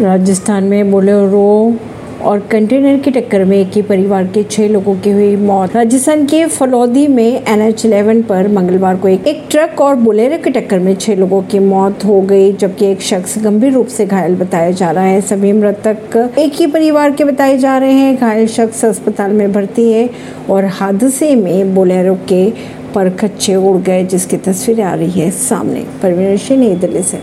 राजस्थान में बोलेरो और कंटेनर की टक्कर में एक ही परिवार के छह लोगों की हुई मौत। राजस्थान के फलौदी में एन एच इलेवन पर मंगलवार को एक, एक ट्रक और बोलेरो की टक्कर में छह लोगों की मौत हो गई जबकि एक शख्स गंभीर रूप से घायल बताया जा रहा है। सभी मृतक एक ही परिवार के बताए जा रहे हैं। घायल शख्स अस्पताल में भर्ती है और हादसे में बोलेरो के पर खच्चे उड़ गए जिसकी तस्वीरें आ रही है सामने। परवीन सिंह नई दिल्ली से।